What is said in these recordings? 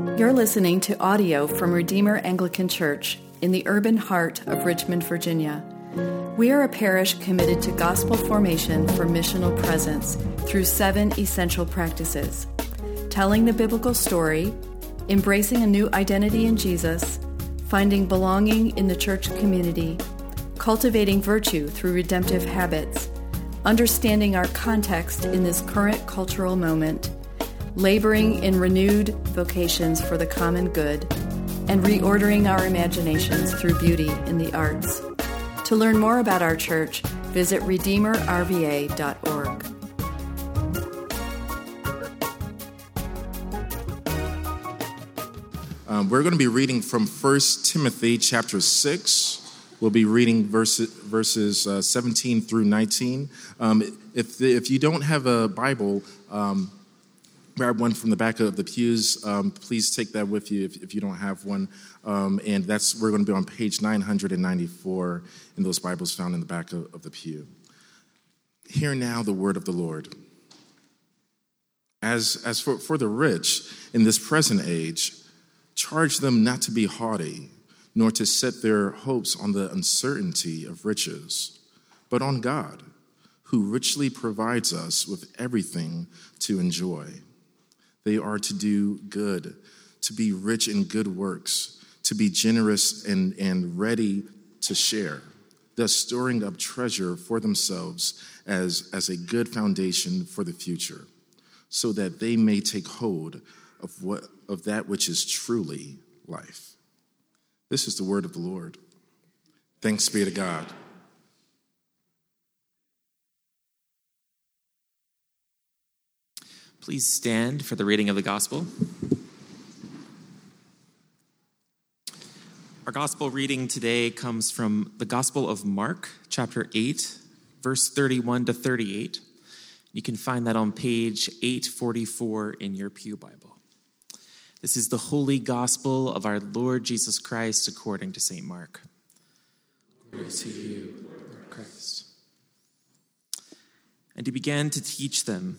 You're listening to audio from Redeemer Anglican Church in the urban heart of Richmond, Virginia. We are a parish committed to gospel formation for missional presence through seven essential practices telling the biblical story, embracing a new identity in Jesus, finding belonging in the church community, cultivating virtue through redemptive habits, understanding our context in this current cultural moment laboring in renewed vocations for the common good, and reordering our imaginations through beauty in the arts. To learn more about our church, visit redeemerrva.org. Um, we're going to be reading from 1 Timothy chapter 6. We'll be reading verses, verses uh, 17 through 19. Um, if, if you don't have a Bible, um, grab one from the back of the pews. Um, please take that with you if, if you don't have one. Um, and that's we're going to be on page 994 in those Bibles found in the back of, of the pew. Hear now the word of the Lord. As, as for, for the rich in this present age, charge them not to be haughty, nor to set their hopes on the uncertainty of riches, but on God, who richly provides us with everything to enjoy. They are to do good, to be rich in good works, to be generous and, and ready to share, thus storing up treasure for themselves as, as a good foundation for the future, so that they may take hold of, what, of that which is truly life. This is the word of the Lord. Thanks be to God. Please stand for the reading of the gospel. Our gospel reading today comes from the Gospel of Mark, chapter 8, verse 31 to 38. You can find that on page 844 in your Pew Bible. This is the holy gospel of our Lord Jesus Christ according to St. Mark. Glory to you, Lord Christ. And he began to teach them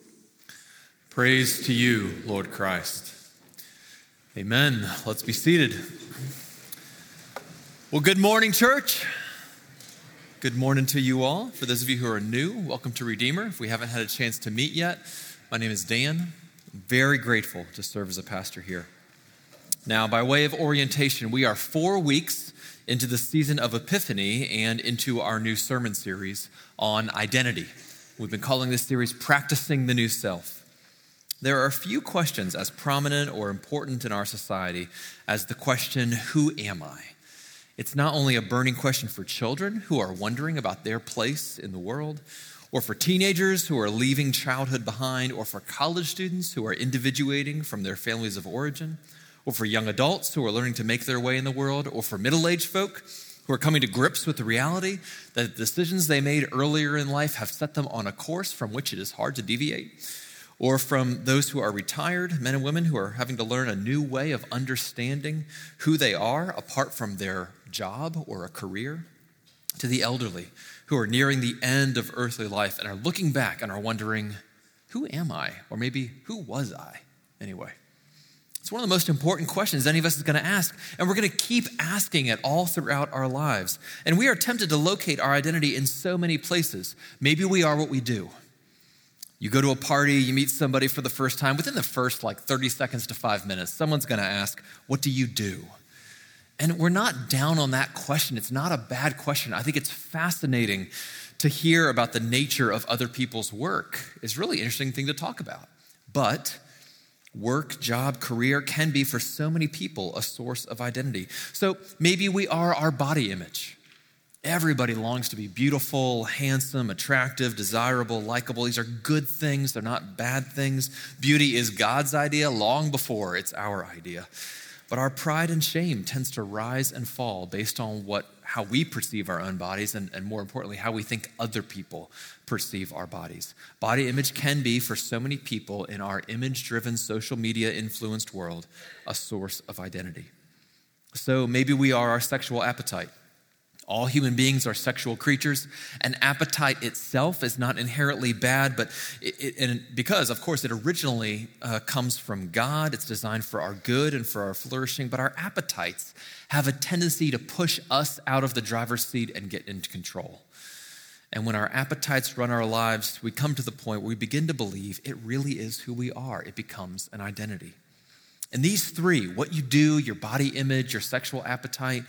Praise to you, Lord Christ. Amen. Let's be seated. Well, good morning, church. Good morning to you all. For those of you who are new, welcome to Redeemer. If we haven't had a chance to meet yet, my name is Dan. I'm very grateful to serve as a pastor here. Now, by way of orientation, we are four weeks into the season of Epiphany and into our new sermon series on identity. We've been calling this series Practicing the New Self. There are few questions as prominent or important in our society as the question, Who am I? It's not only a burning question for children who are wondering about their place in the world, or for teenagers who are leaving childhood behind, or for college students who are individuating from their families of origin, or for young adults who are learning to make their way in the world, or for middle aged folk who are coming to grips with the reality that the decisions they made earlier in life have set them on a course from which it is hard to deviate or from those who are retired, men and women who are having to learn a new way of understanding who they are apart from their job or a career. to the elderly who are nearing the end of earthly life and are looking back and are wondering, who am I? Or maybe, who was I anyway? It's one of the most important questions any of us is going to ask, and we're going to keep asking it all throughout our lives. And we are tempted to locate our identity in so many places. Maybe we are what we do. You go to a party, you meet somebody for the first time. Within the first like 30 seconds to five minutes, someone's to ask, What do you do? And we're not down on that question. It's not a bad question. I think it's fascinating to hear about the nature of other people's work. It's really interesting thing to talk about. But work, job, career can be for so many people a source of identity. So maybe we are our body image. Everybody longs to be beautiful, handsome, attractive, desirable, likable. These are good things, they're not bad things. Beauty is God's idea long before it's our idea. But our pride and shame tends to rise and fall based on what how we perceive our own bodies and, and more importantly, how we think other people perceive our bodies. Body image can be, for so many people in our image driven, social media influenced world, a source of identity. So maybe we are our sexual appetite. All human beings are sexual creatures, and appetite itself is not inherently bad, but it, it, because, of course, it originally uh, comes from God. It's designed for our good and for our flourishing, but our appetites have a tendency to push us out of the driver's seat and get into control. And when our appetites run our lives, we come to the point where we begin to believe it really is who we are. It becomes an identity. And these three what you do, your body image, your sexual appetite,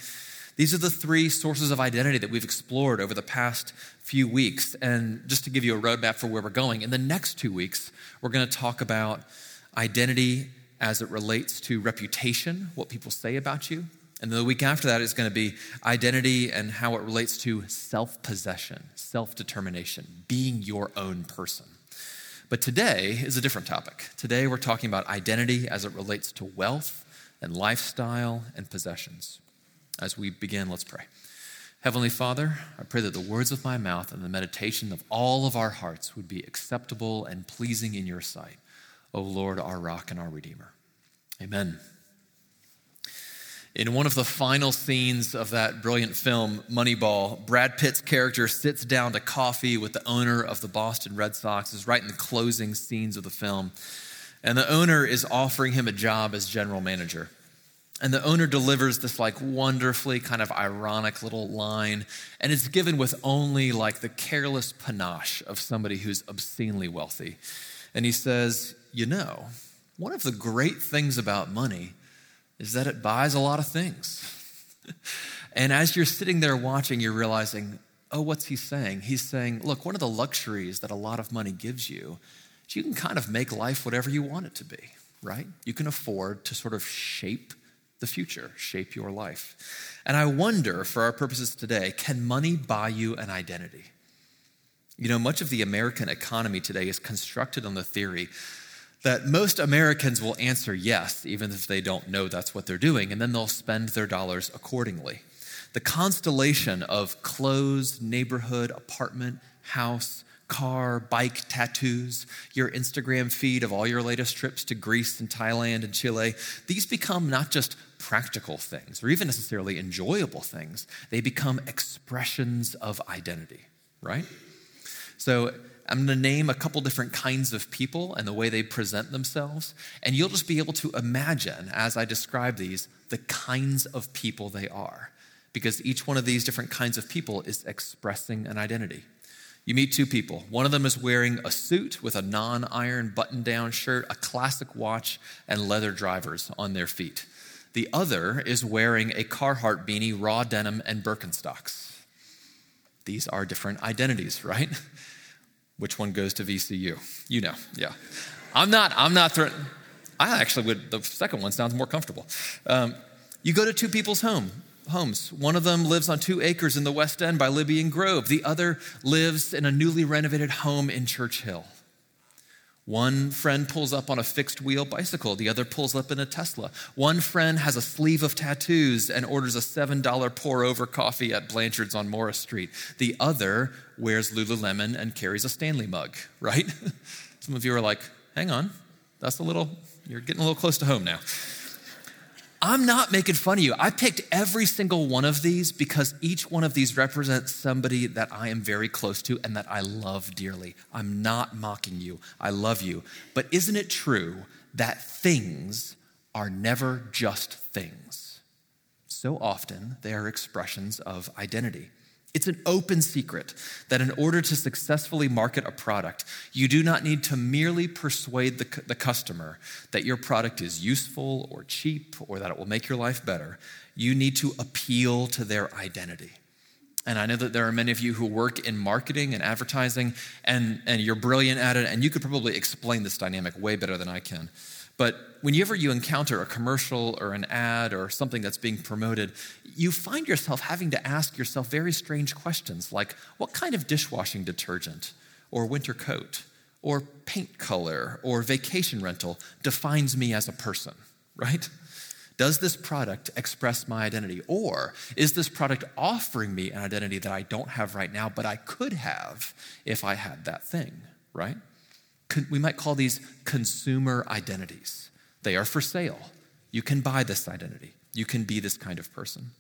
these are the three sources of identity that we've explored over the past few weeks. And just to give you a roadmap for where we're going, in the next two weeks, we're going to talk about identity as it relates to reputation, what people say about you. And then the week after that is going to be identity and how it relates to self possession, self determination, being your own person. But today is a different topic. Today we're talking about identity as it relates to wealth and lifestyle and possessions. As we begin, let's pray. Heavenly Father, I pray that the words of my mouth and the meditation of all of our hearts would be acceptable and pleasing in your sight, O Lord, our rock and our Redeemer. Amen. In one of the final scenes of that brilliant film, Moneyball, Brad Pitt's character sits down to coffee with the owner of the Boston Red Sox, is right in the closing scenes of the film. And the owner is offering him a job as general manager. And the owner delivers this like wonderfully kind of ironic little line, and it's given with only like the careless panache of somebody who's obscenely wealthy. And he says, You know, one of the great things about money is that it buys a lot of things. and as you're sitting there watching, you're realizing, oh, what's he saying? He's saying, look, one of the luxuries that a lot of money gives you is you can kind of make life whatever you want it to be, right? You can afford to sort of shape the future, shape your life. And I wonder, for our purposes today, can money buy you an identity? You know, much of the American economy today is constructed on the theory that most Americans will answer yes, even if they don't know that's what they're doing, and then they'll spend their dollars accordingly. The constellation of clothes, neighborhood, apartment, house, car, bike, tattoos, your Instagram feed of all your latest trips to Greece and Thailand and Chile, these become not just practical things or even necessarily enjoyable things, they become expressions of identity, right? So I'm going to name a couple different kinds of people and the way they present themselves, and you'll just be able to imagine as I describe these the kinds of people they are. Because each one of these different kinds of people is expressing an identity. You meet two people. One of them is wearing a suit with a non iron button down shirt, a classic watch, and leather drivers on their feet. The other is wearing a Carhartt beanie, raw denim, and Birkenstocks. These are different identities, right? Which one goes to VCU? You know, yeah. I'm not, I'm not. I actually would, the second one sounds more comfortable. Um, you go to two people's home, homes. One of them lives on two acres in the West End by Libbie and Grove. The other lives in a newly renovated home in Church Hill. One friend pulls up on a fixed wheel bicycle, the other pulls up in a Tesla. One friend has a sleeve of tattoos and orders a $7 pour over coffee at Blanchard's on Morris Street. The other wears Lululemon and carries a Stanley mug, right? Some of you are like, hang on, that's a little, you're getting a little close to home now. I'm not making fun of you. I picked every single one of these because each one of these represents somebody that I am very close to and that I love dearly. I'm not mocking you. I love you. But isn't it true that things are never just things? So often they are expressions of identity. It's an open secret that in order to successfully market a product, you do not need to merely persuade the, the customer that your product is useful or cheap or that it will make your life better. You need to appeal to their identity. And I know that there are many of you who work in marketing and advertising, and, and you're brilliant at it, and you could probably explain this dynamic way better than I can. But whenever you encounter a commercial or an ad or something that's being promoted, you find yourself having to ask yourself very strange questions like what kind of dishwashing detergent or winter coat or paint color or vacation rental defines me as a person, right? Does this product express my identity? Or is this product offering me an identity that I don't have right now, but I could have if I had that thing, right? We might call these consumer identities. They are for sale. You can buy this identity, you can be this kind of person.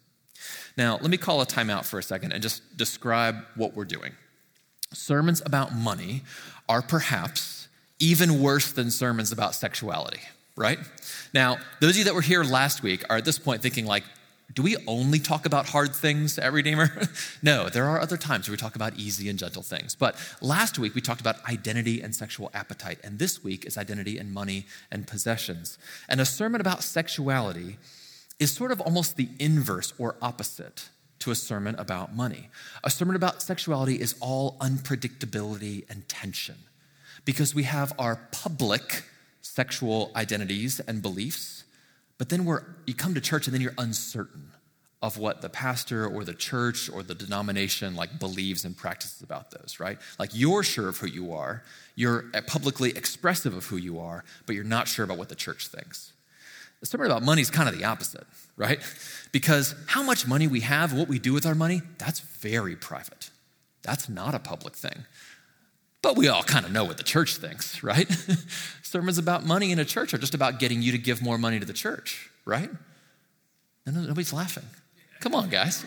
Now, let me call a timeout for a second and just describe what we're doing. Sermons about money are perhaps even worse than sermons about sexuality, right? Now, those of you that were here last week are at this point thinking, like, do we only talk about hard things at Redeemer? no, there are other times where we talk about easy and gentle things. But last week we talked about identity and sexual appetite, and this week is identity and money and possessions. And a sermon about sexuality is sort of almost the inverse or opposite to a sermon about money. A sermon about sexuality is all unpredictability and tension because we have our public sexual identities and beliefs but then we're, you come to church and then you're uncertain of what the pastor or the church or the denomination like believes and practices about those, right? Like you're sure of who you are, you're uh, publicly expressive of who you are, but you're not sure about what the church thinks. The story about money is kind of the opposite, right? Because how much money we have, what we do with our money, that's very private. That's not a public thing. But we all kind of know what the church thinks, right? Sermons about money in a church are just about getting you to give more money to the church, right? And nobody's laughing. Come on, guys.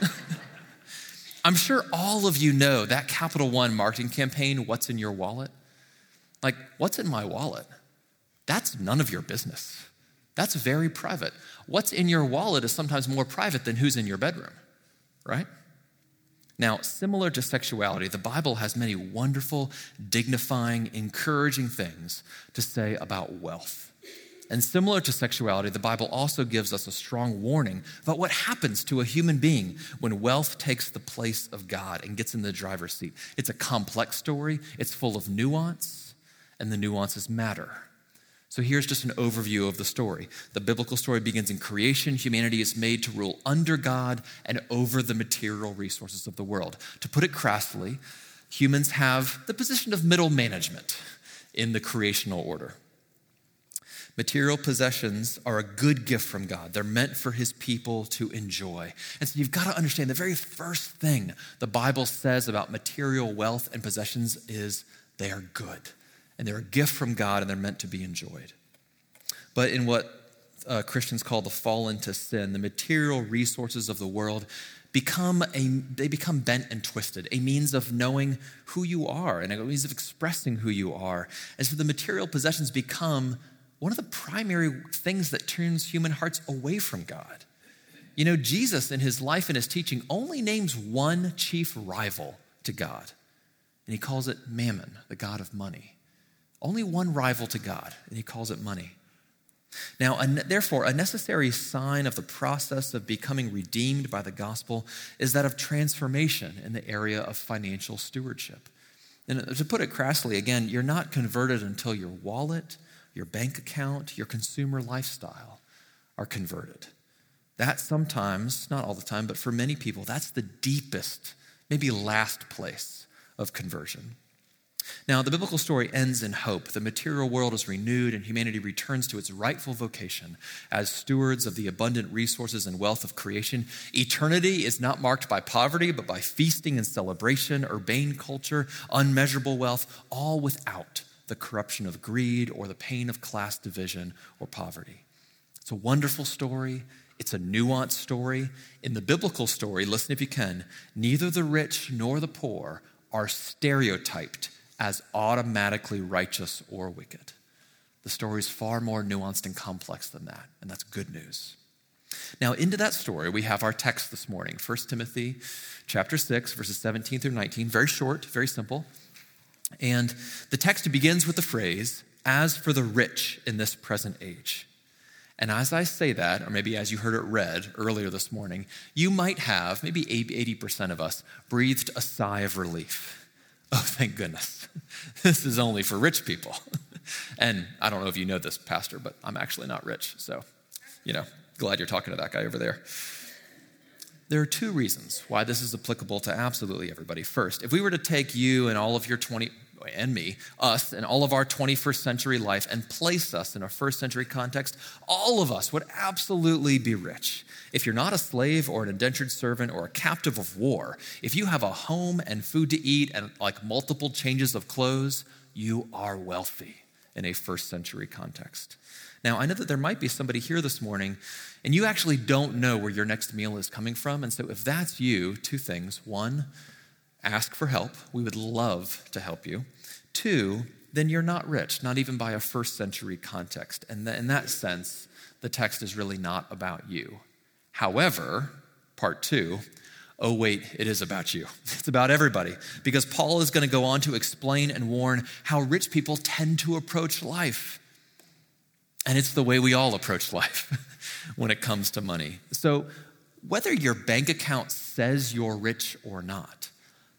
I'm sure all of you know that Capital One marketing campaign, What's in Your Wallet? Like, what's in my wallet? That's none of your business. That's very private. What's in your wallet is sometimes more private than who's in your bedroom, right? Now, similar to sexuality, the Bible has many wonderful, dignifying, encouraging things to say about wealth. And similar to sexuality, the Bible also gives us a strong warning about what happens to a human being when wealth takes the place of God and gets in the driver's seat. It's a complex story, it's full of nuance, and the nuances matter. So here's just an overview of the story. The biblical story begins in creation. Humanity is made to rule under God and over the material resources of the world. To put it crassly, humans have the position of middle management in the creational order. Material possessions are a good gift from God. They're meant for his people to enjoy. And so you've got to understand the very first thing the Bible says about material wealth and possessions is they are good and they're a gift from God and they're meant to be enjoyed. But in what uh, Christians call the fall into sin, the material resources of the world become a they become bent and twisted, a means of knowing who you are and a means of expressing who you are. And so the material possessions become one of the primary things that turns human hearts away from God. You know, Jesus in his life and his teaching only names one chief rival to God, and he calls it Mammon, the God of money. Only one rival to God, and he calls it money. Now, therefore, a necessary sign of the process of becoming redeemed by the gospel is that of transformation in the area of financial stewardship. And uh, to put it crassly, again, you're not converted until your wallet, your bank account, your consumer lifestyle are converted. That sometimes, not all the time, but for many people, that's the deepest, maybe last place of conversion. Now, the biblical story ends in hope. The material world is renewed and humanity returns to its rightful vocation as stewards of the abundant resources and wealth of creation. Eternity is not marked by poverty, but by feasting and celebration, urbane culture, unmeasurable wealth, all without the corruption of greed or the pain of class division or poverty. It's a wonderful story. It's a nuanced story. In the biblical story, listen if you can, neither the rich nor the poor are stereotyped as automatically righteous or wicked. The story is far more nuanced and complex than that, and that's good news. Now, into that story, we have our text this morning 1 Timothy chapter 6, verses 17 through 19. Very short, very simple. And the text begins with the phrase, as for the rich in this present age. And as I say that, or maybe as you heard it read earlier this morning, you might have, maybe 80% of us, breathed a sigh of relief. Oh, thank goodness. This is only for rich people. And I don't know if you know this, Pastor, but I'm actually not rich. So, you know, glad you're talking to that guy over there. There are two reasons why this is applicable to absolutely everybody. First, if we were to take you and all of your 20, and me, us, and all of our 21st century life and place us in a first century context, all of us would absolutely be rich. If you're not a slave or an indentured servant or a captive of war, if you have a home and food to eat and like multiple changes of clothes, you are wealthy in a first century context. Now, I know that there might be somebody here this morning and you actually don't know where your next meal is coming from. And so, if that's you, two things. One, ask for help. We would love to help you. Two, then you're not rich, not even by a first century context. And in that sense, the text is really not about you. However, part two, oh, wait, it is about you. It's about everybody. Because Paul is going to go on to explain and warn how rich people tend to approach life. And it's the way we all approach life when it comes to money. So, whether your bank account says you're rich or not,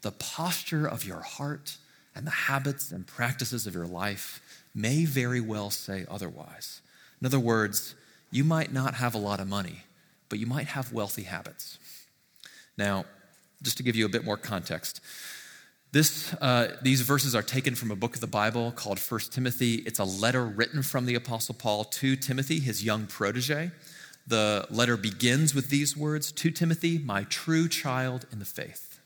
the posture of your heart and the habits and practices of your life may very well say otherwise. In other words, you might not have a lot of money, but you might have wealthy habits. Now, just to give you a bit more context, this, uh, these verses are taken from a book of the Bible called 1 Timothy. It's a letter written from the Apostle Paul to Timothy, his young protege. The letter begins with these words To Timothy, my true child in the faith.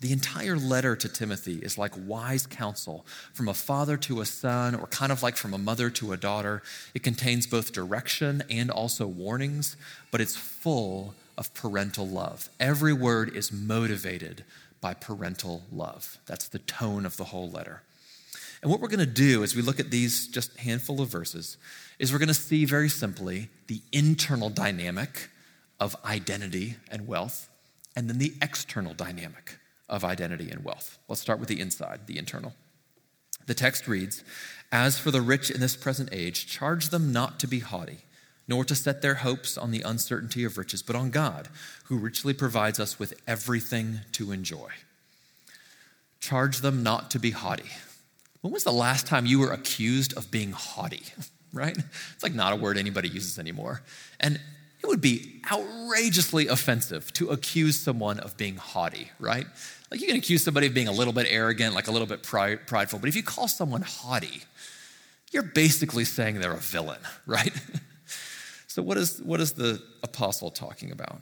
The entire letter to Timothy is like wise counsel from a father to a son, or kind of like from a mother to a daughter. It contains both direction and also warnings, but it's full of parental love. Every word is motivated by parental love. That's the tone of the whole letter. And what we're going to do as we look at these just handful of verses is we're going to see very simply the internal dynamic of identity and wealth, and then the external dynamic of identity and wealth. Let's start with the inside, the internal. The text reads As for the rich in this present age, charge them not to be haughty, nor to set their hopes on the uncertainty of riches, but on God, who richly provides us with everything to enjoy. Charge them not to be haughty. When was the last time you were accused of being haughty? Right? It's like not a word anybody uses anymore. And it would be outrageously offensive to accuse someone of being haughty, right? Like you can accuse somebody of being a little bit arrogant, like a little bit prideful, but if you call someone haughty, you're basically saying they're a villain, right? so, what is, what is the apostle talking about?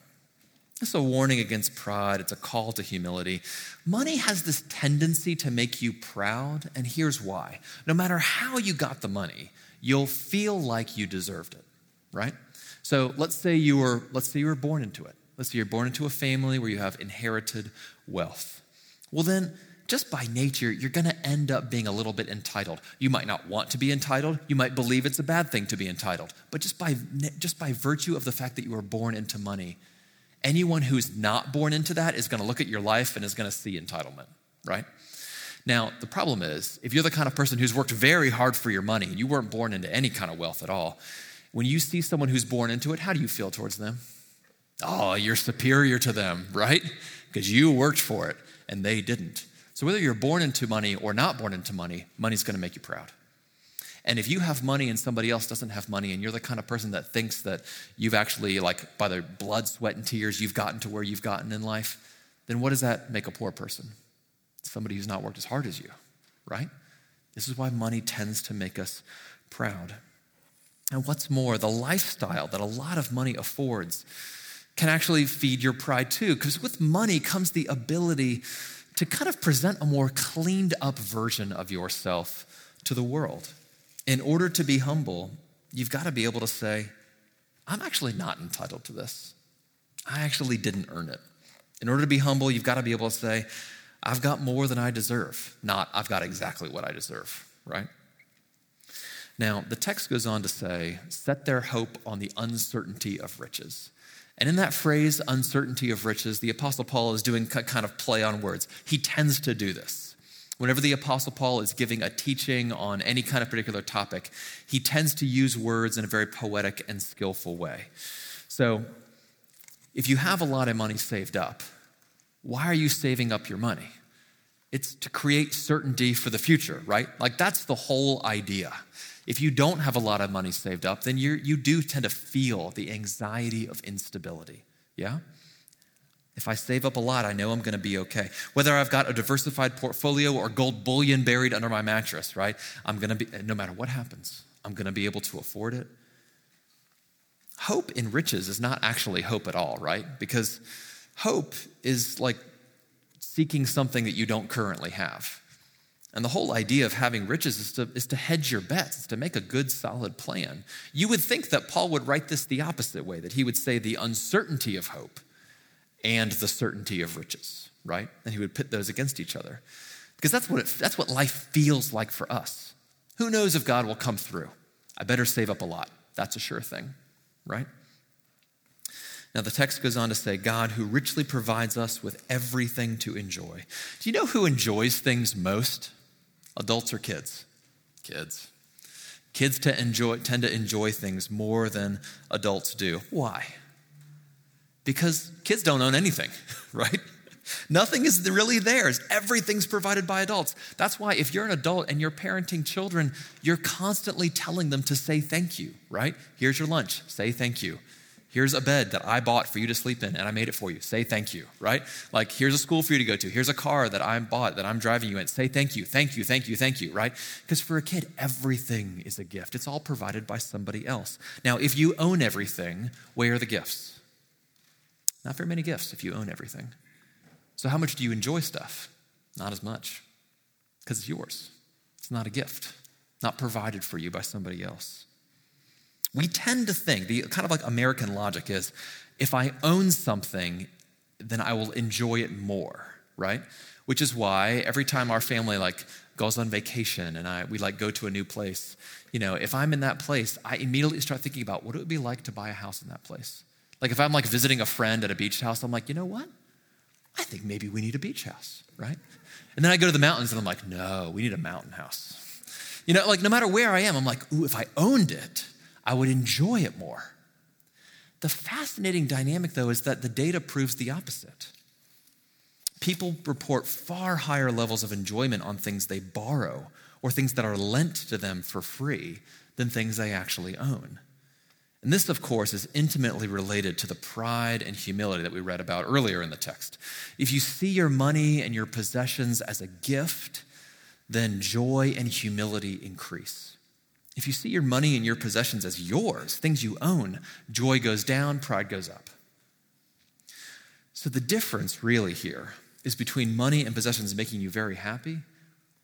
It's a warning against pride. It's a call to humility. Money has this tendency to make you proud, and here's why. No matter how you got the money, you'll feel like you deserved it, right? So let's say you were, let's say you were born into it. Let's say you're born into a family where you have inherited wealth well, then, just by nature, you're going to end up being a little bit entitled. You might not want to be entitled. You might believe it's a bad thing to be entitled. But just by, just by virtue of the fact that you were born into money, anyone who's not born into that is going to look at your life and is going to see entitlement, right? Now, the problem is, if you're the kind of person who's worked very hard for your money and you weren't born into any kind of wealth at all, when you see someone who's born into it, how do you feel towards them? Oh, you're superior to them, right? Because you worked for it and they didn't. So whether you're born into money or not born into money, money's to make you proud. And if you have money and somebody else doesn't have money, and you're the kind of person that thinks that you've actually, like, by the blood, sweat, and tears, you've gotten to where you've gotten in life, then what does that make a poor person? Somebody who's not worked as hard as you, right? This is why money tends to make us proud. And what's more, the lifestyle that a lot of money affords can actually feed your pride too. Because with money comes the ability to kind of present a more cleaned up version of yourself to the world. In order to be humble, you've got to be able to say, I'm actually not entitled to this. I actually didn't earn it. In order to be humble, you've got to be able to say, I've got more than I deserve, not I've got exactly what I deserve, right? Now, the text goes on to say, set their hope on the uncertainty of riches. And in that phrase, uncertainty of riches, the Apostle Paul is doing kind of play on words. He tends to do this. Whenever the Apostle Paul is giving a teaching on any kind of particular topic, he tends to use words in a very poetic and skillful way. So, if you have a lot of money saved up, why are you saving up your money? It's to create certainty for the future, right? Like that's the whole idea. If you don't have a lot of money saved up, then you you do tend to feel the anxiety of instability. Yeah? If I save up a lot, I know I'm going to be okay. Whether I've got a diversified portfolio or gold bullion buried under my mattress, right? I'm going to be, no matter what happens, I'm going to be able to afford it. Hope in riches is not actually hope at all, right? Because hope is like seeking something that you don't currently have. And the whole idea of having riches is to, is to hedge your bets, it's to make a good, solid plan. You would think that Paul would write this the opposite way, that he would say the uncertainty of hope and the certainty of riches, right? And he would pit those against each other. Because that's what, it, that's what life feels like for us. Who knows if God will come through? I better save up a lot. That's a sure thing, right? Now, the text goes on to say, God who richly provides us with everything to enjoy. Do you know who enjoys things most? Adults or kids? Kids. Kids to enjoy, tend to enjoy things more than adults do. Why? because kids don't own anything, right? Nothing is really theirs. Everything's provided by adults. That's why if you're an adult and you're parenting children, you're constantly telling them to say thank you, right? Here's your lunch, say thank you. Here's a bed that I bought for you to sleep in and I made it for you. Say thank you, right? Like, here's a school for you to go to. Here's a car that I bought that I'm driving you in. Say thank you, thank you, thank you, thank you, right? Because for a kid, everything is a gift. It's all provided by somebody else. Now, if you own everything, where are the gifts? Not very many gifts if you own everything. So, how much do you enjoy stuff? Not as much, because it's yours. It's not a gift, not provided for you by somebody else. We tend to think, the kind of like American logic is if I own something, then I will enjoy it more, right? Which is why every time our family like goes on vacation and I, we like go to a new place, you know, if I'm in that place, I immediately start thinking about what it would be like to buy a house in that place. Like if I'm like visiting a friend at a beach house, I'm like, you know what? I think maybe we need a beach house, right? And then I go to the mountains and I'm like, no, we need a mountain house. You know, like no matter where I am, I'm like, ooh, if I owned it, I would enjoy it more. The fascinating dynamic, though, is that the data proves the opposite. People report far higher levels of enjoyment on things they borrow or things that are lent to them for free than things they actually own. And this, of course, is intimately related to the pride and humility that we read about earlier in the text. If you see your money and your possessions as a gift, then joy and humility increase. If you see your money and your possessions as yours, things you own, joy goes down, pride goes up. So the difference really here is between money and possessions making you very happy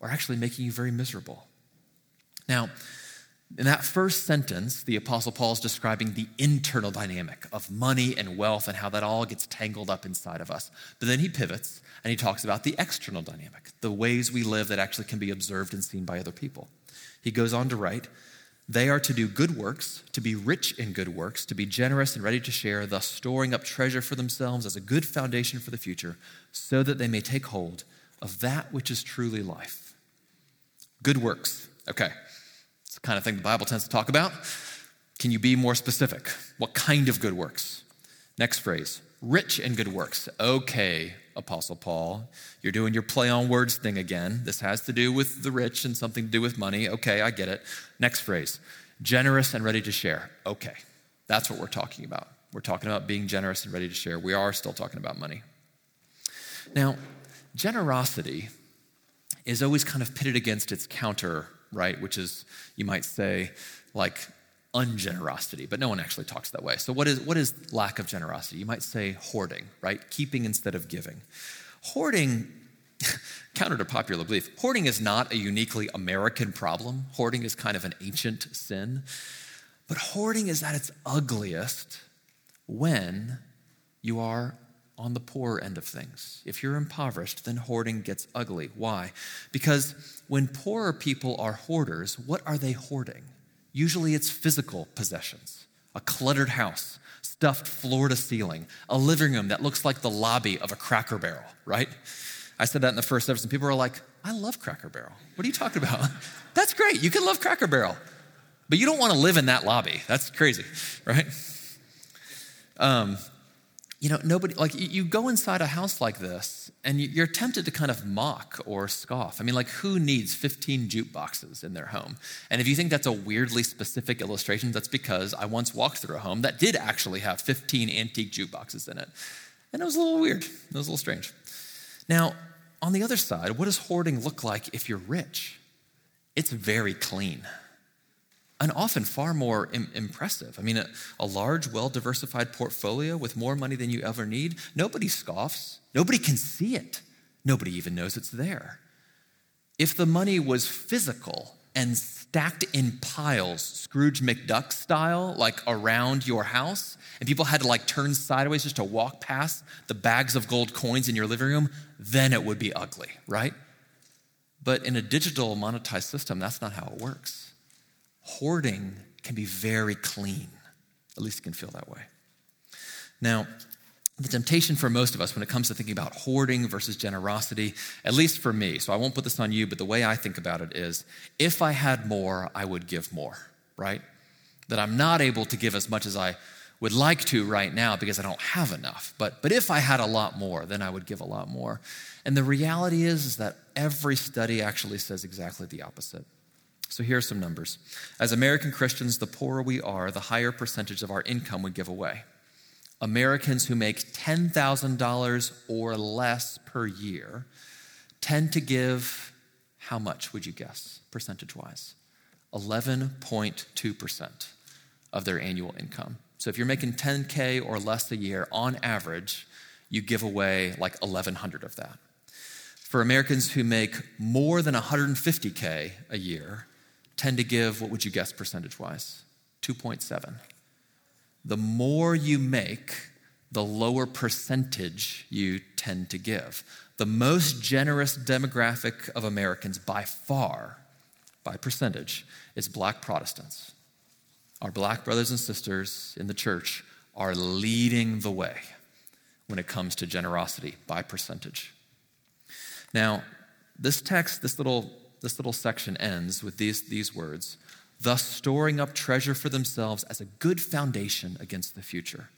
or actually making you very miserable. Now, in that first sentence, the Apostle Paul is describing the internal dynamic of money and wealth and how that all gets tangled up inside of us. But then he pivots and he talks about the external dynamic, the ways we live that actually can be observed and seen by other people. He goes on to write, they are to do good works, to be rich in good works, to be generous and ready to share, thus storing up treasure for themselves as a good foundation for the future, so that they may take hold of that which is truly life. Good works. Okay It's the kind of thing the Bible tends to talk about. Can you be more specific? What kind of good works? Next phrase rich in good works. Okay, Apostle Paul, you're doing your play on words thing again. This has to do with the rich and something to do with money. Okay, I get it. Next phrase generous and ready to share. Okay, that's what we're talking about. We're talking about being generous and ready to share. We are still talking about money. Now, generosity is always kind of pitted against its counter right? Which is, you might say, like ungenerosity, but no one actually talks that way. So, what is, what is lack of generosity? You might say hoarding, right? Keeping instead of giving. Hoarding, counter to popular belief, hoarding is not a uniquely American problem. Hoarding is kind of an ancient sin. But hoarding is at its ugliest when you are on the poorer end of things. If you're impoverished, then hoarding gets ugly. Why? Because when poorer people are hoarders, what are they hoarding? Usually it's physical possessions, a cluttered house, stuffed floor to ceiling, a living room that looks like the lobby of a cracker barrel, right? I said that in the first service, and people were like, I love Cracker Barrel. What are you talking about? That's great. You can love Cracker Barrel, but you don't want to live in that lobby. That's crazy, right? Um, you know, nobody, like, you go inside a house like this and you're tempted to kind of mock or scoff. I mean, like, who needs 15 jukeboxes in their home? And if you think that's a weirdly specific illustration, that's because I once walked through a home that did actually have 15 antique jukeboxes in it. And it was a little weird, it was a little strange. Now, on the other side, what does hoarding look like if you're rich? It's very clean and often far more Im- impressive. I mean, a, a large, well diversified portfolio with more money than you ever need, nobody scoffs. Nobody can see it. Nobody even knows it's there. If the money was physical and stacked in piles, Scrooge McDuck style, like around your house, and people had to like turn sideways just to walk past the bags of gold coins in your living room, then it would be ugly, right? But in a digital monetized system, that's not how it works. Hoarding can be very clean, at least it can feel that way. Now, the temptation for most of us when it comes to thinking about hoarding versus generosity, at least for me, so I won't put this on you, but the way I think about it is if I had more, I would give more, right? That I'm not able to give as much as I would like to right now because I don't have enough. But, but if I had a lot more, then I would give a lot more. And the reality is, is that every study actually says exactly the opposite. So here are some numbers. As American Christians, the poorer we are, the higher percentage of our income we give away. Americans who make $10,000 or less per year tend to give how much, would you guess, percentage wise? 11.2% of their annual income. So if you're making 10K or less a year, on average, you give away like 1,100 of that. For Americans who make more than 150K a year, tend to give, what would you guess percentage wise? 2.7 the more you make, the lower percentage you tend to give. The most generous demographic of Americans by far, by percentage, is black Protestants. Our black brothers and sisters in the church are leading the way when it comes to generosity by percentage. Now, this text, this little, this little section ends with these, these words thus storing up treasure for themselves as a good foundation against the future.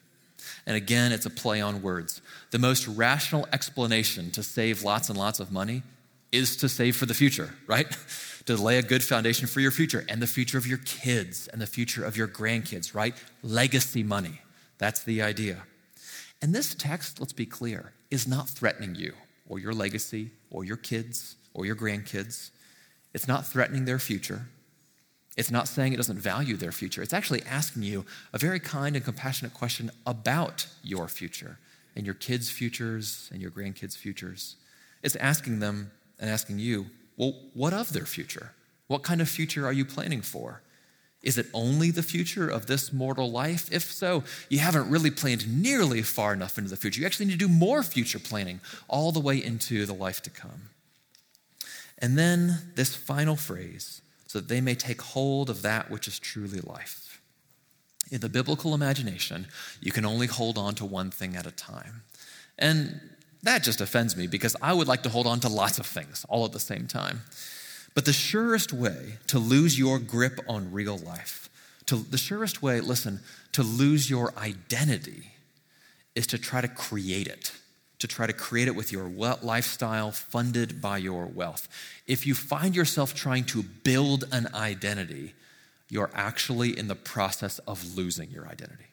And again, it's a play on words. The most rational explanation to save lots and lots of money is to save for the future, right? to lay a good foundation for your future and the future of your kids and the future of your grandkids, right? Legacy money. That's the idea. And this text, let's be clear, is not threatening you or your legacy or your kids or your grandkids. It's not threatening their future. It's not saying it doesn't value their future. It's actually asking you a very kind and compassionate question about your future and your kids' futures and your grandkids' futures. It's asking them and asking you, well, what of their future? What kind of future are you planning for? Is it only the future of this mortal life? If so, you haven't really planned nearly far enough into the future. You actually need to do more future planning all the way into the life to come. And then this final phrase so that they may take hold of that which is truly life. In the biblical imagination, you can only hold on to one thing at a time. And that just offends me because I would like to hold on to lots of things all at the same time. But the surest way to lose your grip on real life, to, the surest way, listen, to lose your identity is to try to create it to try to create it with your lifestyle funded by your wealth. If you find yourself trying to build an identity, you're actually in the process of losing your identity.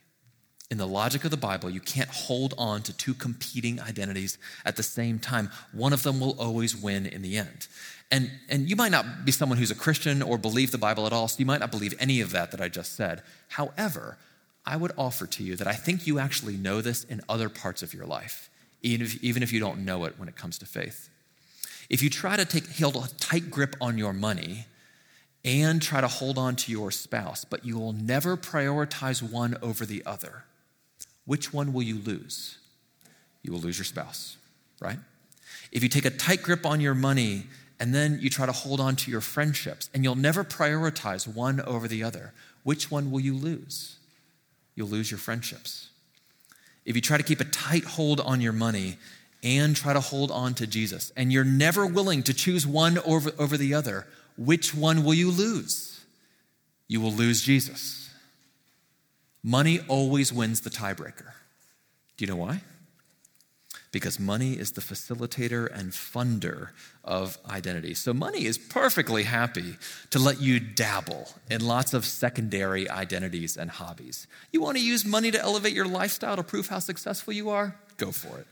In the logic of the Bible, you can't hold on to two competing identities at the same time. One of them will always win in the end. And, and you might not be someone who's a Christian or believe the Bible at all, so you might not believe any of that that I just said. However, I would offer to you that I think you actually know this in other parts of your life even if, even if you don't know it when it comes to faith. If you try to take hold a tight grip on your money and try to hold on to your spouse, but you will never prioritize one over the other, which one will you lose? You will lose your spouse, right? If you take a tight grip on your money and then you try to hold on to your friendships and you'll never prioritize one over the other, which one will you lose? You'll lose your friendships. If you try to keep a tight hold on your money and try to hold on to Jesus, and you're never willing to choose one over, over the other, which one will you lose? You will lose Jesus. Money always wins the tiebreaker. Do you know why? Because money is the facilitator and funder of identity. So, money is perfectly happy to let you dabble in lots of secondary identities and hobbies. You want to use money to elevate your lifestyle to prove how successful you are? Go for it.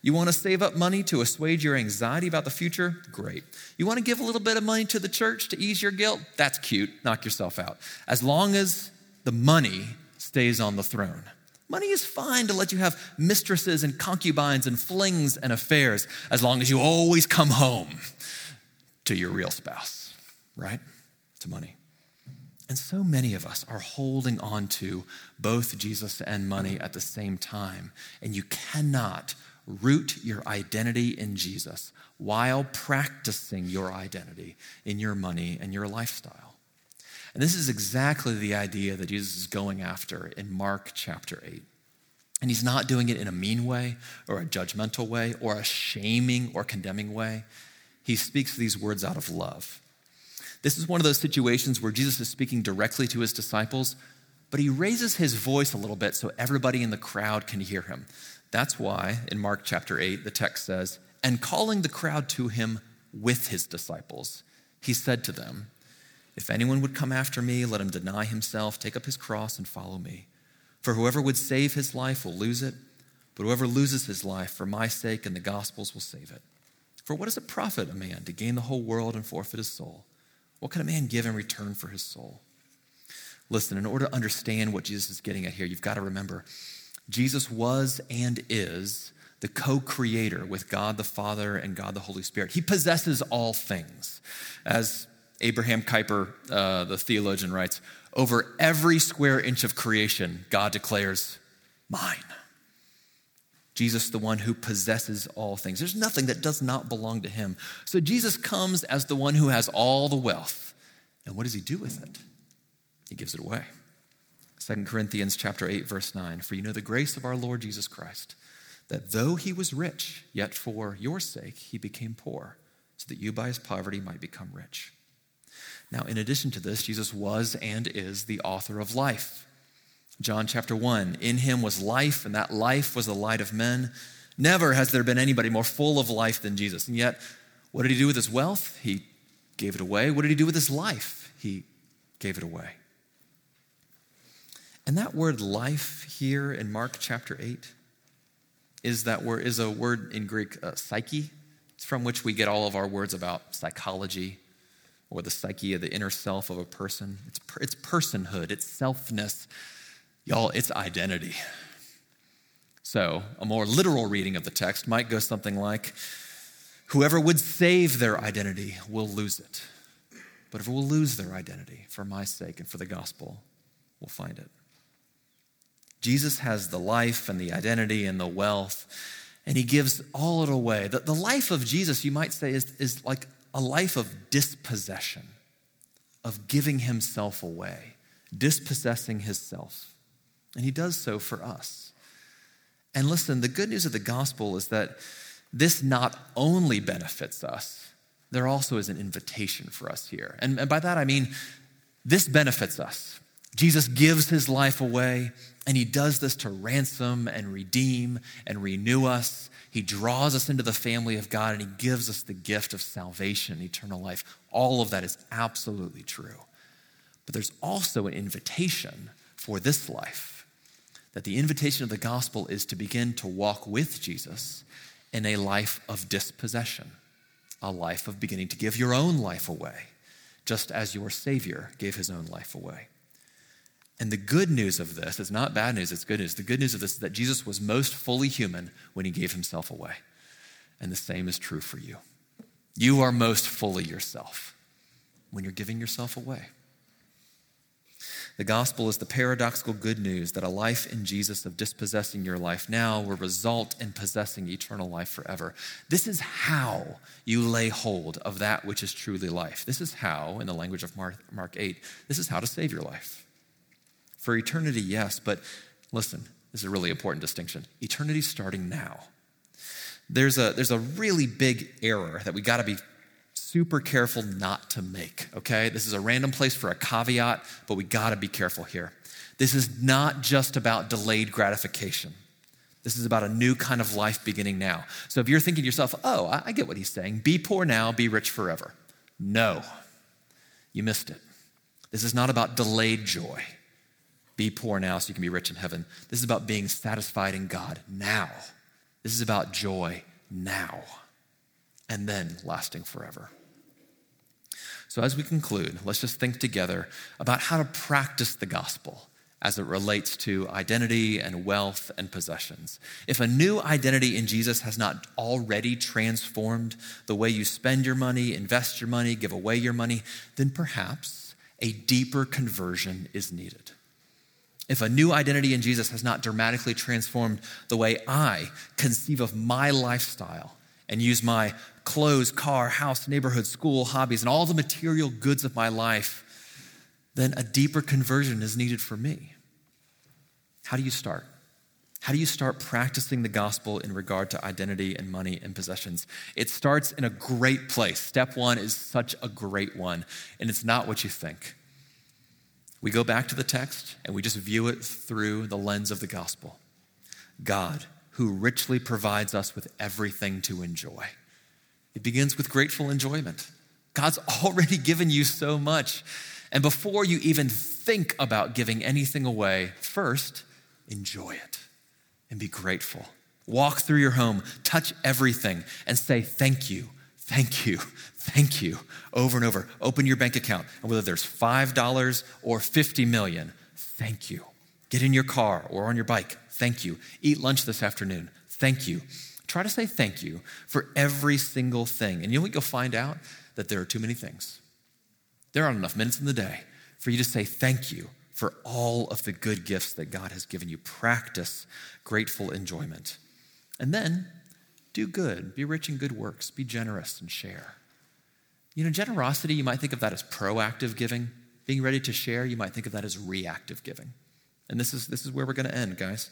You want to save up money to assuage your anxiety about the future? Great. You want to give a little bit of money to the church to ease your guilt? That's cute. Knock yourself out. As long as the money stays on the throne. Money is fine to let you have mistresses and concubines and flings and affairs as long as you always come home to your real spouse, right? To money. And so many of us are holding on to both Jesus and money at the same time. And you cannot root your identity in Jesus while practicing your identity in your money and your lifestyle. And this is exactly the idea that Jesus is going after in Mark chapter 8. And he's not doing it in a mean way or a judgmental way or a shaming or condemning way. He speaks these words out of love. This is one of those situations where Jesus is speaking directly to his disciples, but he raises his voice a little bit so everybody in the crowd can hear him. That's why in Mark chapter 8, the text says, And calling the crowd to him with his disciples, he said to them, If anyone would come after me, let him deny himself, take up his cross, and follow me. For whoever would save his life will lose it, but whoever loses his life for my sake and the gospel's will save it. For what does it profit a man to gain the whole world and forfeit his soul? What can a man give in return for his soul? Listen, in order to understand what Jesus is getting at here, you've got to remember Jesus was and is the co creator with God the Father and God the Holy Spirit. He possesses all things. As Abraham Kuyper, uh, the theologian, writes, over every square inch of creation, God declares, mine. Jesus, the one who possesses all things. There's nothing that does not belong to him. So Jesus comes as the one who has all the wealth. And what does he do with it? He gives it away. 2 Corinthians chapter 8 verse 9 for you know the grace of our Lord Jesus Christ that though he was rich yet for your sake he became poor so that you by his poverty might become rich. Now in addition to this Jesus was and is the author of life. John chapter 1 in him was life and that life was the light of men. Never has there been anybody more full of life than Jesus. And yet what did he do with his wealth? He gave it away. What did he do with his life? He gave it away. And that word life here in Mark chapter 8 is that word is a word in Greek uh, psyche. It's from which we get all of our words about psychology or the psyche of the inner self of a person. It's, it's personhood, it's selfness. Y'all, it's identity. So, a more literal reading of the text might go something like Whoever would save their identity will lose it. But if it will lose their identity for my sake and for the gospel, we'll find it. Jesus has the life and the identity and the wealth, and he gives all it away. The, the life of Jesus, you might say, is, is like a life of dispossession, of giving himself away, dispossessing himself. And he does so for us. And listen, the good news of the gospel is that this not only benefits us, there also is an invitation for us here. And, and by that I mean, this benefits us. Jesus gives his life away, and he does this to ransom and redeem and renew us. He draws us into the family of God, and he gives us the gift of salvation eternal life. All of that is absolutely true. But there's also an invitation for this life that the invitation of the gospel is to begin to walk with Jesus in a life of dispossession, a life of beginning to give your own life away, just as your Savior gave his own life away. And the good news of this is not bad news, it's good news. The good news of this is that Jesus was most fully human when he gave himself away. And the same is true for you. You are most fully yourself when you're giving yourself away. The gospel is the paradoxical good news that a life in Jesus of dispossessing your life now will result in possessing eternal life forever. This is how you lay hold of that which is truly life. This is how, in the language of Mark, Mark 8, this is how to save your life. For eternity, yes, but listen, this is a really important distinction. Eternity starting now. There's a, there's a really big error that we got to be super careful not to make, okay? This is a random place for a caveat, but we gotta be careful here. This is not just about delayed gratification. This is about a new kind of life beginning now. So if you're thinking to yourself, oh, I get what he's saying be poor now, be rich forever. No, you missed it. This is not about delayed joy. Be poor now so you can be rich in heaven. This is about being satisfied in God now. This is about joy now and then lasting forever. So, as we conclude, let's just think together about how to practice the gospel as it relates to identity and wealth and possessions. If a new identity in Jesus has not already transformed the way you spend your money, invest your money, give away your money, then perhaps a deeper conversion is needed. If a new identity in Jesus has not dramatically transformed the way I conceive of my lifestyle and use my clothes, car, house, neighborhood, school, hobbies, and all the material goods of my life, then a deeper conversion is needed for me. How do you start? How do you start practicing the gospel in regard to identity and money and possessions? It starts in a great place. Step one is such a great one, and it's not what you think. We go back to the text and we just view it through the lens of the gospel. God, who richly provides us with everything to enjoy. It begins with grateful enjoyment. God's already given you so much. And before you even think about giving anything away, first, enjoy it and be grateful. Walk through your home, touch everything, and say, Thank you, thank you, thank you, over and over. Open your bank account, and whether there's $5 or 50 million, thank you. Get in your car or on your bike, thank you. Eat lunch this afternoon, thank you. Try to say thank you for every single thing. And you know what you'll find out? That there are too many things. There aren't enough minutes in the day for you to say thank you for all of the good gifts that God has given you. Practice grateful enjoyment. And then do good, be rich in good works, be generous and share. You know, generosity, you might think of that as proactive giving. Being ready to share, you might think of that as reactive giving. And this is, this is where we're going to end, guys.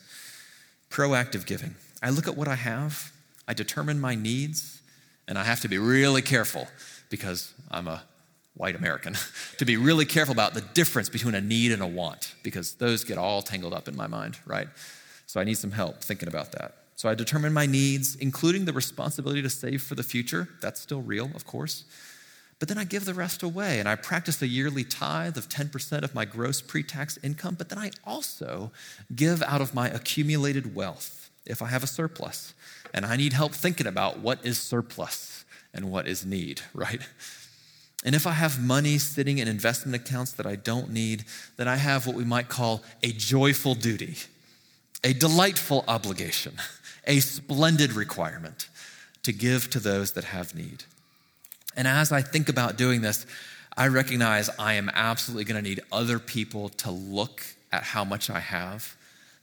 Proactive giving. I look at what I have, I determine my needs, and I have to be really careful because I'm a white American to be really careful about the difference between a need and a want because those get all tangled up in my mind, right? So I need some help thinking about that. So I determine my needs, including the responsibility to save for the future. That's still real, of course. But then I give the rest away and I practice a yearly tithe of 10% of my gross pre tax income. But then I also give out of my accumulated wealth if I have a surplus. And I need help thinking about what is surplus and what is need, right? And if I have money sitting in investment accounts that I don't need, then I have what we might call a joyful duty, a delightful obligation, a splendid requirement to give to those that have need. And as I think about doing this, I recognize I am absolutely going to need other people to look at how much I have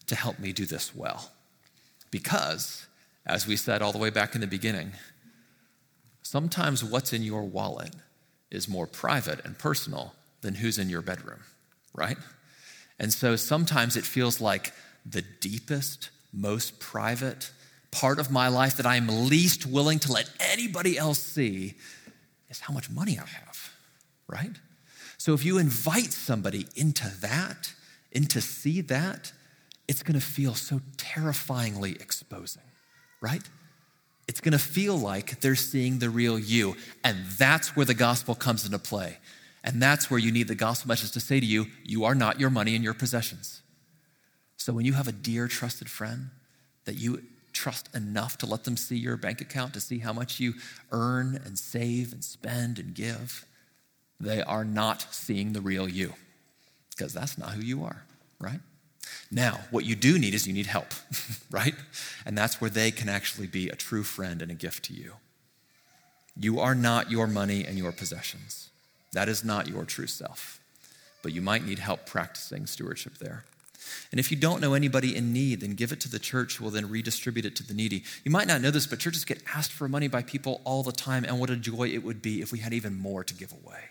to help me do this well. Because, as we said all the way back in the beginning, sometimes what's in your wallet is more private and personal than who's in your bedroom, right? And so sometimes it feels like the deepest, most private part of my life that I am least willing to let anybody else see is how much money I have, right? So if you invite somebody into that, into see that, it's to feel so terrifyingly exposing, right? It's to feel like they're seeing the real you. And that's where the gospel comes into play. And that's where you need the gospel message to say to you, you are not your money and your possessions. So when you have a dear, trusted friend that you trust enough to let them see your bank account, to see how much you earn and save and spend and give, they are not seeing the real you because that's not who you are, right? Now, what you do need is you need help, right? And that's where they can actually be a true friend and a gift to you. You are not your money and your possessions. That is not your true self, but you might need help practicing stewardship there. And if you don't know anybody in need, then give it to the church who will then redistribute it to the needy. You might not know this, but churches get asked for money by people all the time, and what a joy it would be if we had even more to give away.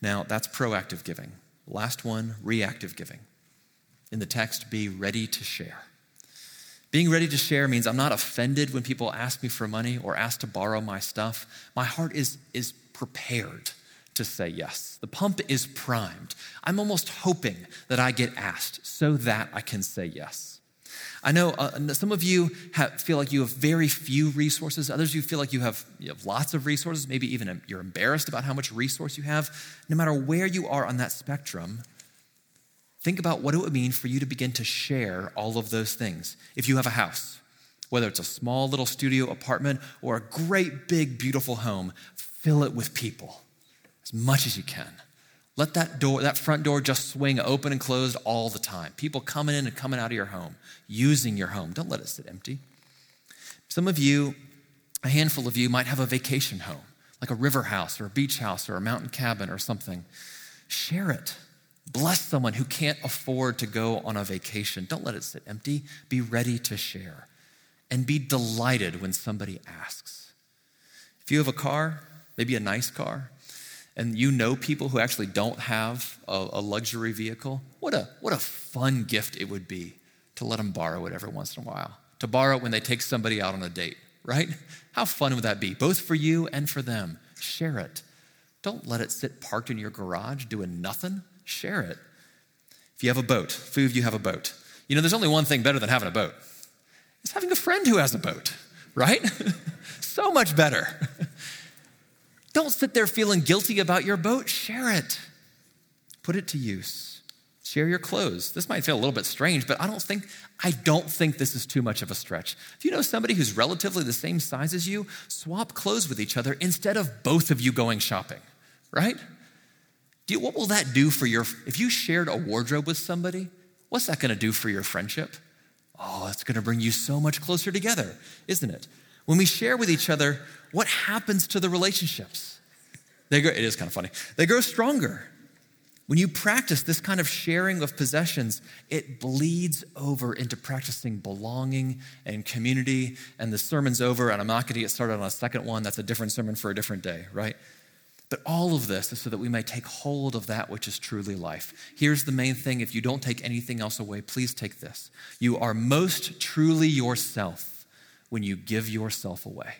Now, that's proactive giving. Last one, reactive giving. In the text, be ready to share. Being ready to share means I'm not offended when people ask me for money or ask to borrow my stuff. My heart is, is prepared to say yes. The pump is primed. I'm almost hoping that I get asked so that I can say yes. I know uh, some of you have, feel like you have very few resources. Others you feel like you have, you have lots of resources. Maybe even you're embarrassed about how much resource you have. No matter where you are on that spectrum, think about what it would mean for you to begin to share all of those things. If you have a house, whether it's a small little studio apartment or a great big beautiful home, fill it with people as much as you can. Let that door, that front door just swing open and closed all the time. People coming in and coming out of your home, using your home. Don't let it sit empty. Some of you, a handful of you, might have a vacation home, like a river house or a beach house or a mountain cabin or something. Share it. Bless someone who can't afford to go on a vacation. Don't let it sit empty. Be ready to share. And be delighted when somebody asks. If you have a car, maybe a nice car, and you know people who actually don't have a, a, luxury vehicle, what a, what a fun gift it would be to let them borrow it every once in a while. To borrow it when they take somebody out on a date, right? How fun would that be, both for you and for them? Share it. Don't let it sit parked in your garage doing nothing. Share it. If you have a boat, of you have a boat. You know, there's only one thing better than having a boat. It's having a friend who has a boat, right? so much better. Don't sit there feeling guilty about your boat. Share it. Put it to use. Share your clothes. This might feel a little bit strange, but I don't think I don't think this is too much of a stretch. If you know somebody who's relatively the same size as you, swap clothes with each other instead of both of you going shopping, right? You, what will that do for your if you shared a wardrobe with somebody? What's that going to do for your friendship? Oh, it's going to bring you so much closer together, isn't it? When we share with each other, what happens to the relationships? They grow, it is kind of funny. They grow stronger. When you practice this kind of sharing of possessions, it bleeds over into practicing belonging and community. And the sermon's over, and I'm not going to get started on a second one. That's a different sermon for a different day, right? But all of this is so that we may take hold of that which is truly life. Here's the main thing if you don't take anything else away, please take this. You are most truly yourself when you give yourself away.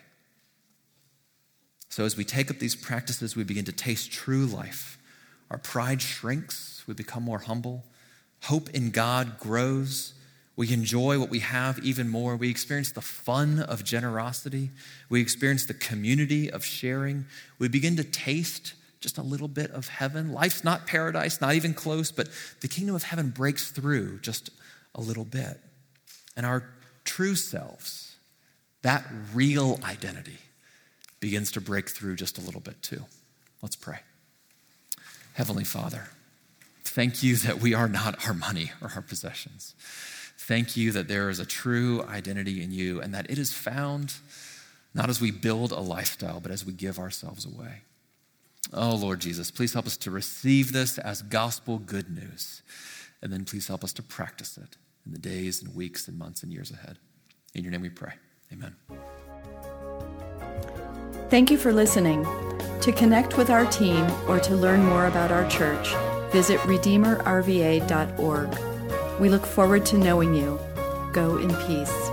So, as we take up these practices, we begin to taste true life. Our pride shrinks, we become more humble. Hope in God grows. We enjoy what we have even more. We experience the fun of generosity. We experience the community of sharing. We begin to taste just a little bit of heaven. Life's not paradise, not even close, but the kingdom of heaven breaks through just a little bit. And our true selves, that real identity, begins to break through just a little bit too. Let's pray. Heavenly Father, thank you that we are not our money or our possessions. Thank you that there is a true identity in you and that it is found not as we build a lifestyle, but as we give ourselves away. Oh, Lord Jesus, please help us to receive this as gospel good news. And then please help us to practice it in the days and weeks and months and years ahead. In your name we pray. Amen. Thank you for listening. To connect with our team or to learn more about our church, visit redeemerrva.org. We look forward to knowing you. Go in peace.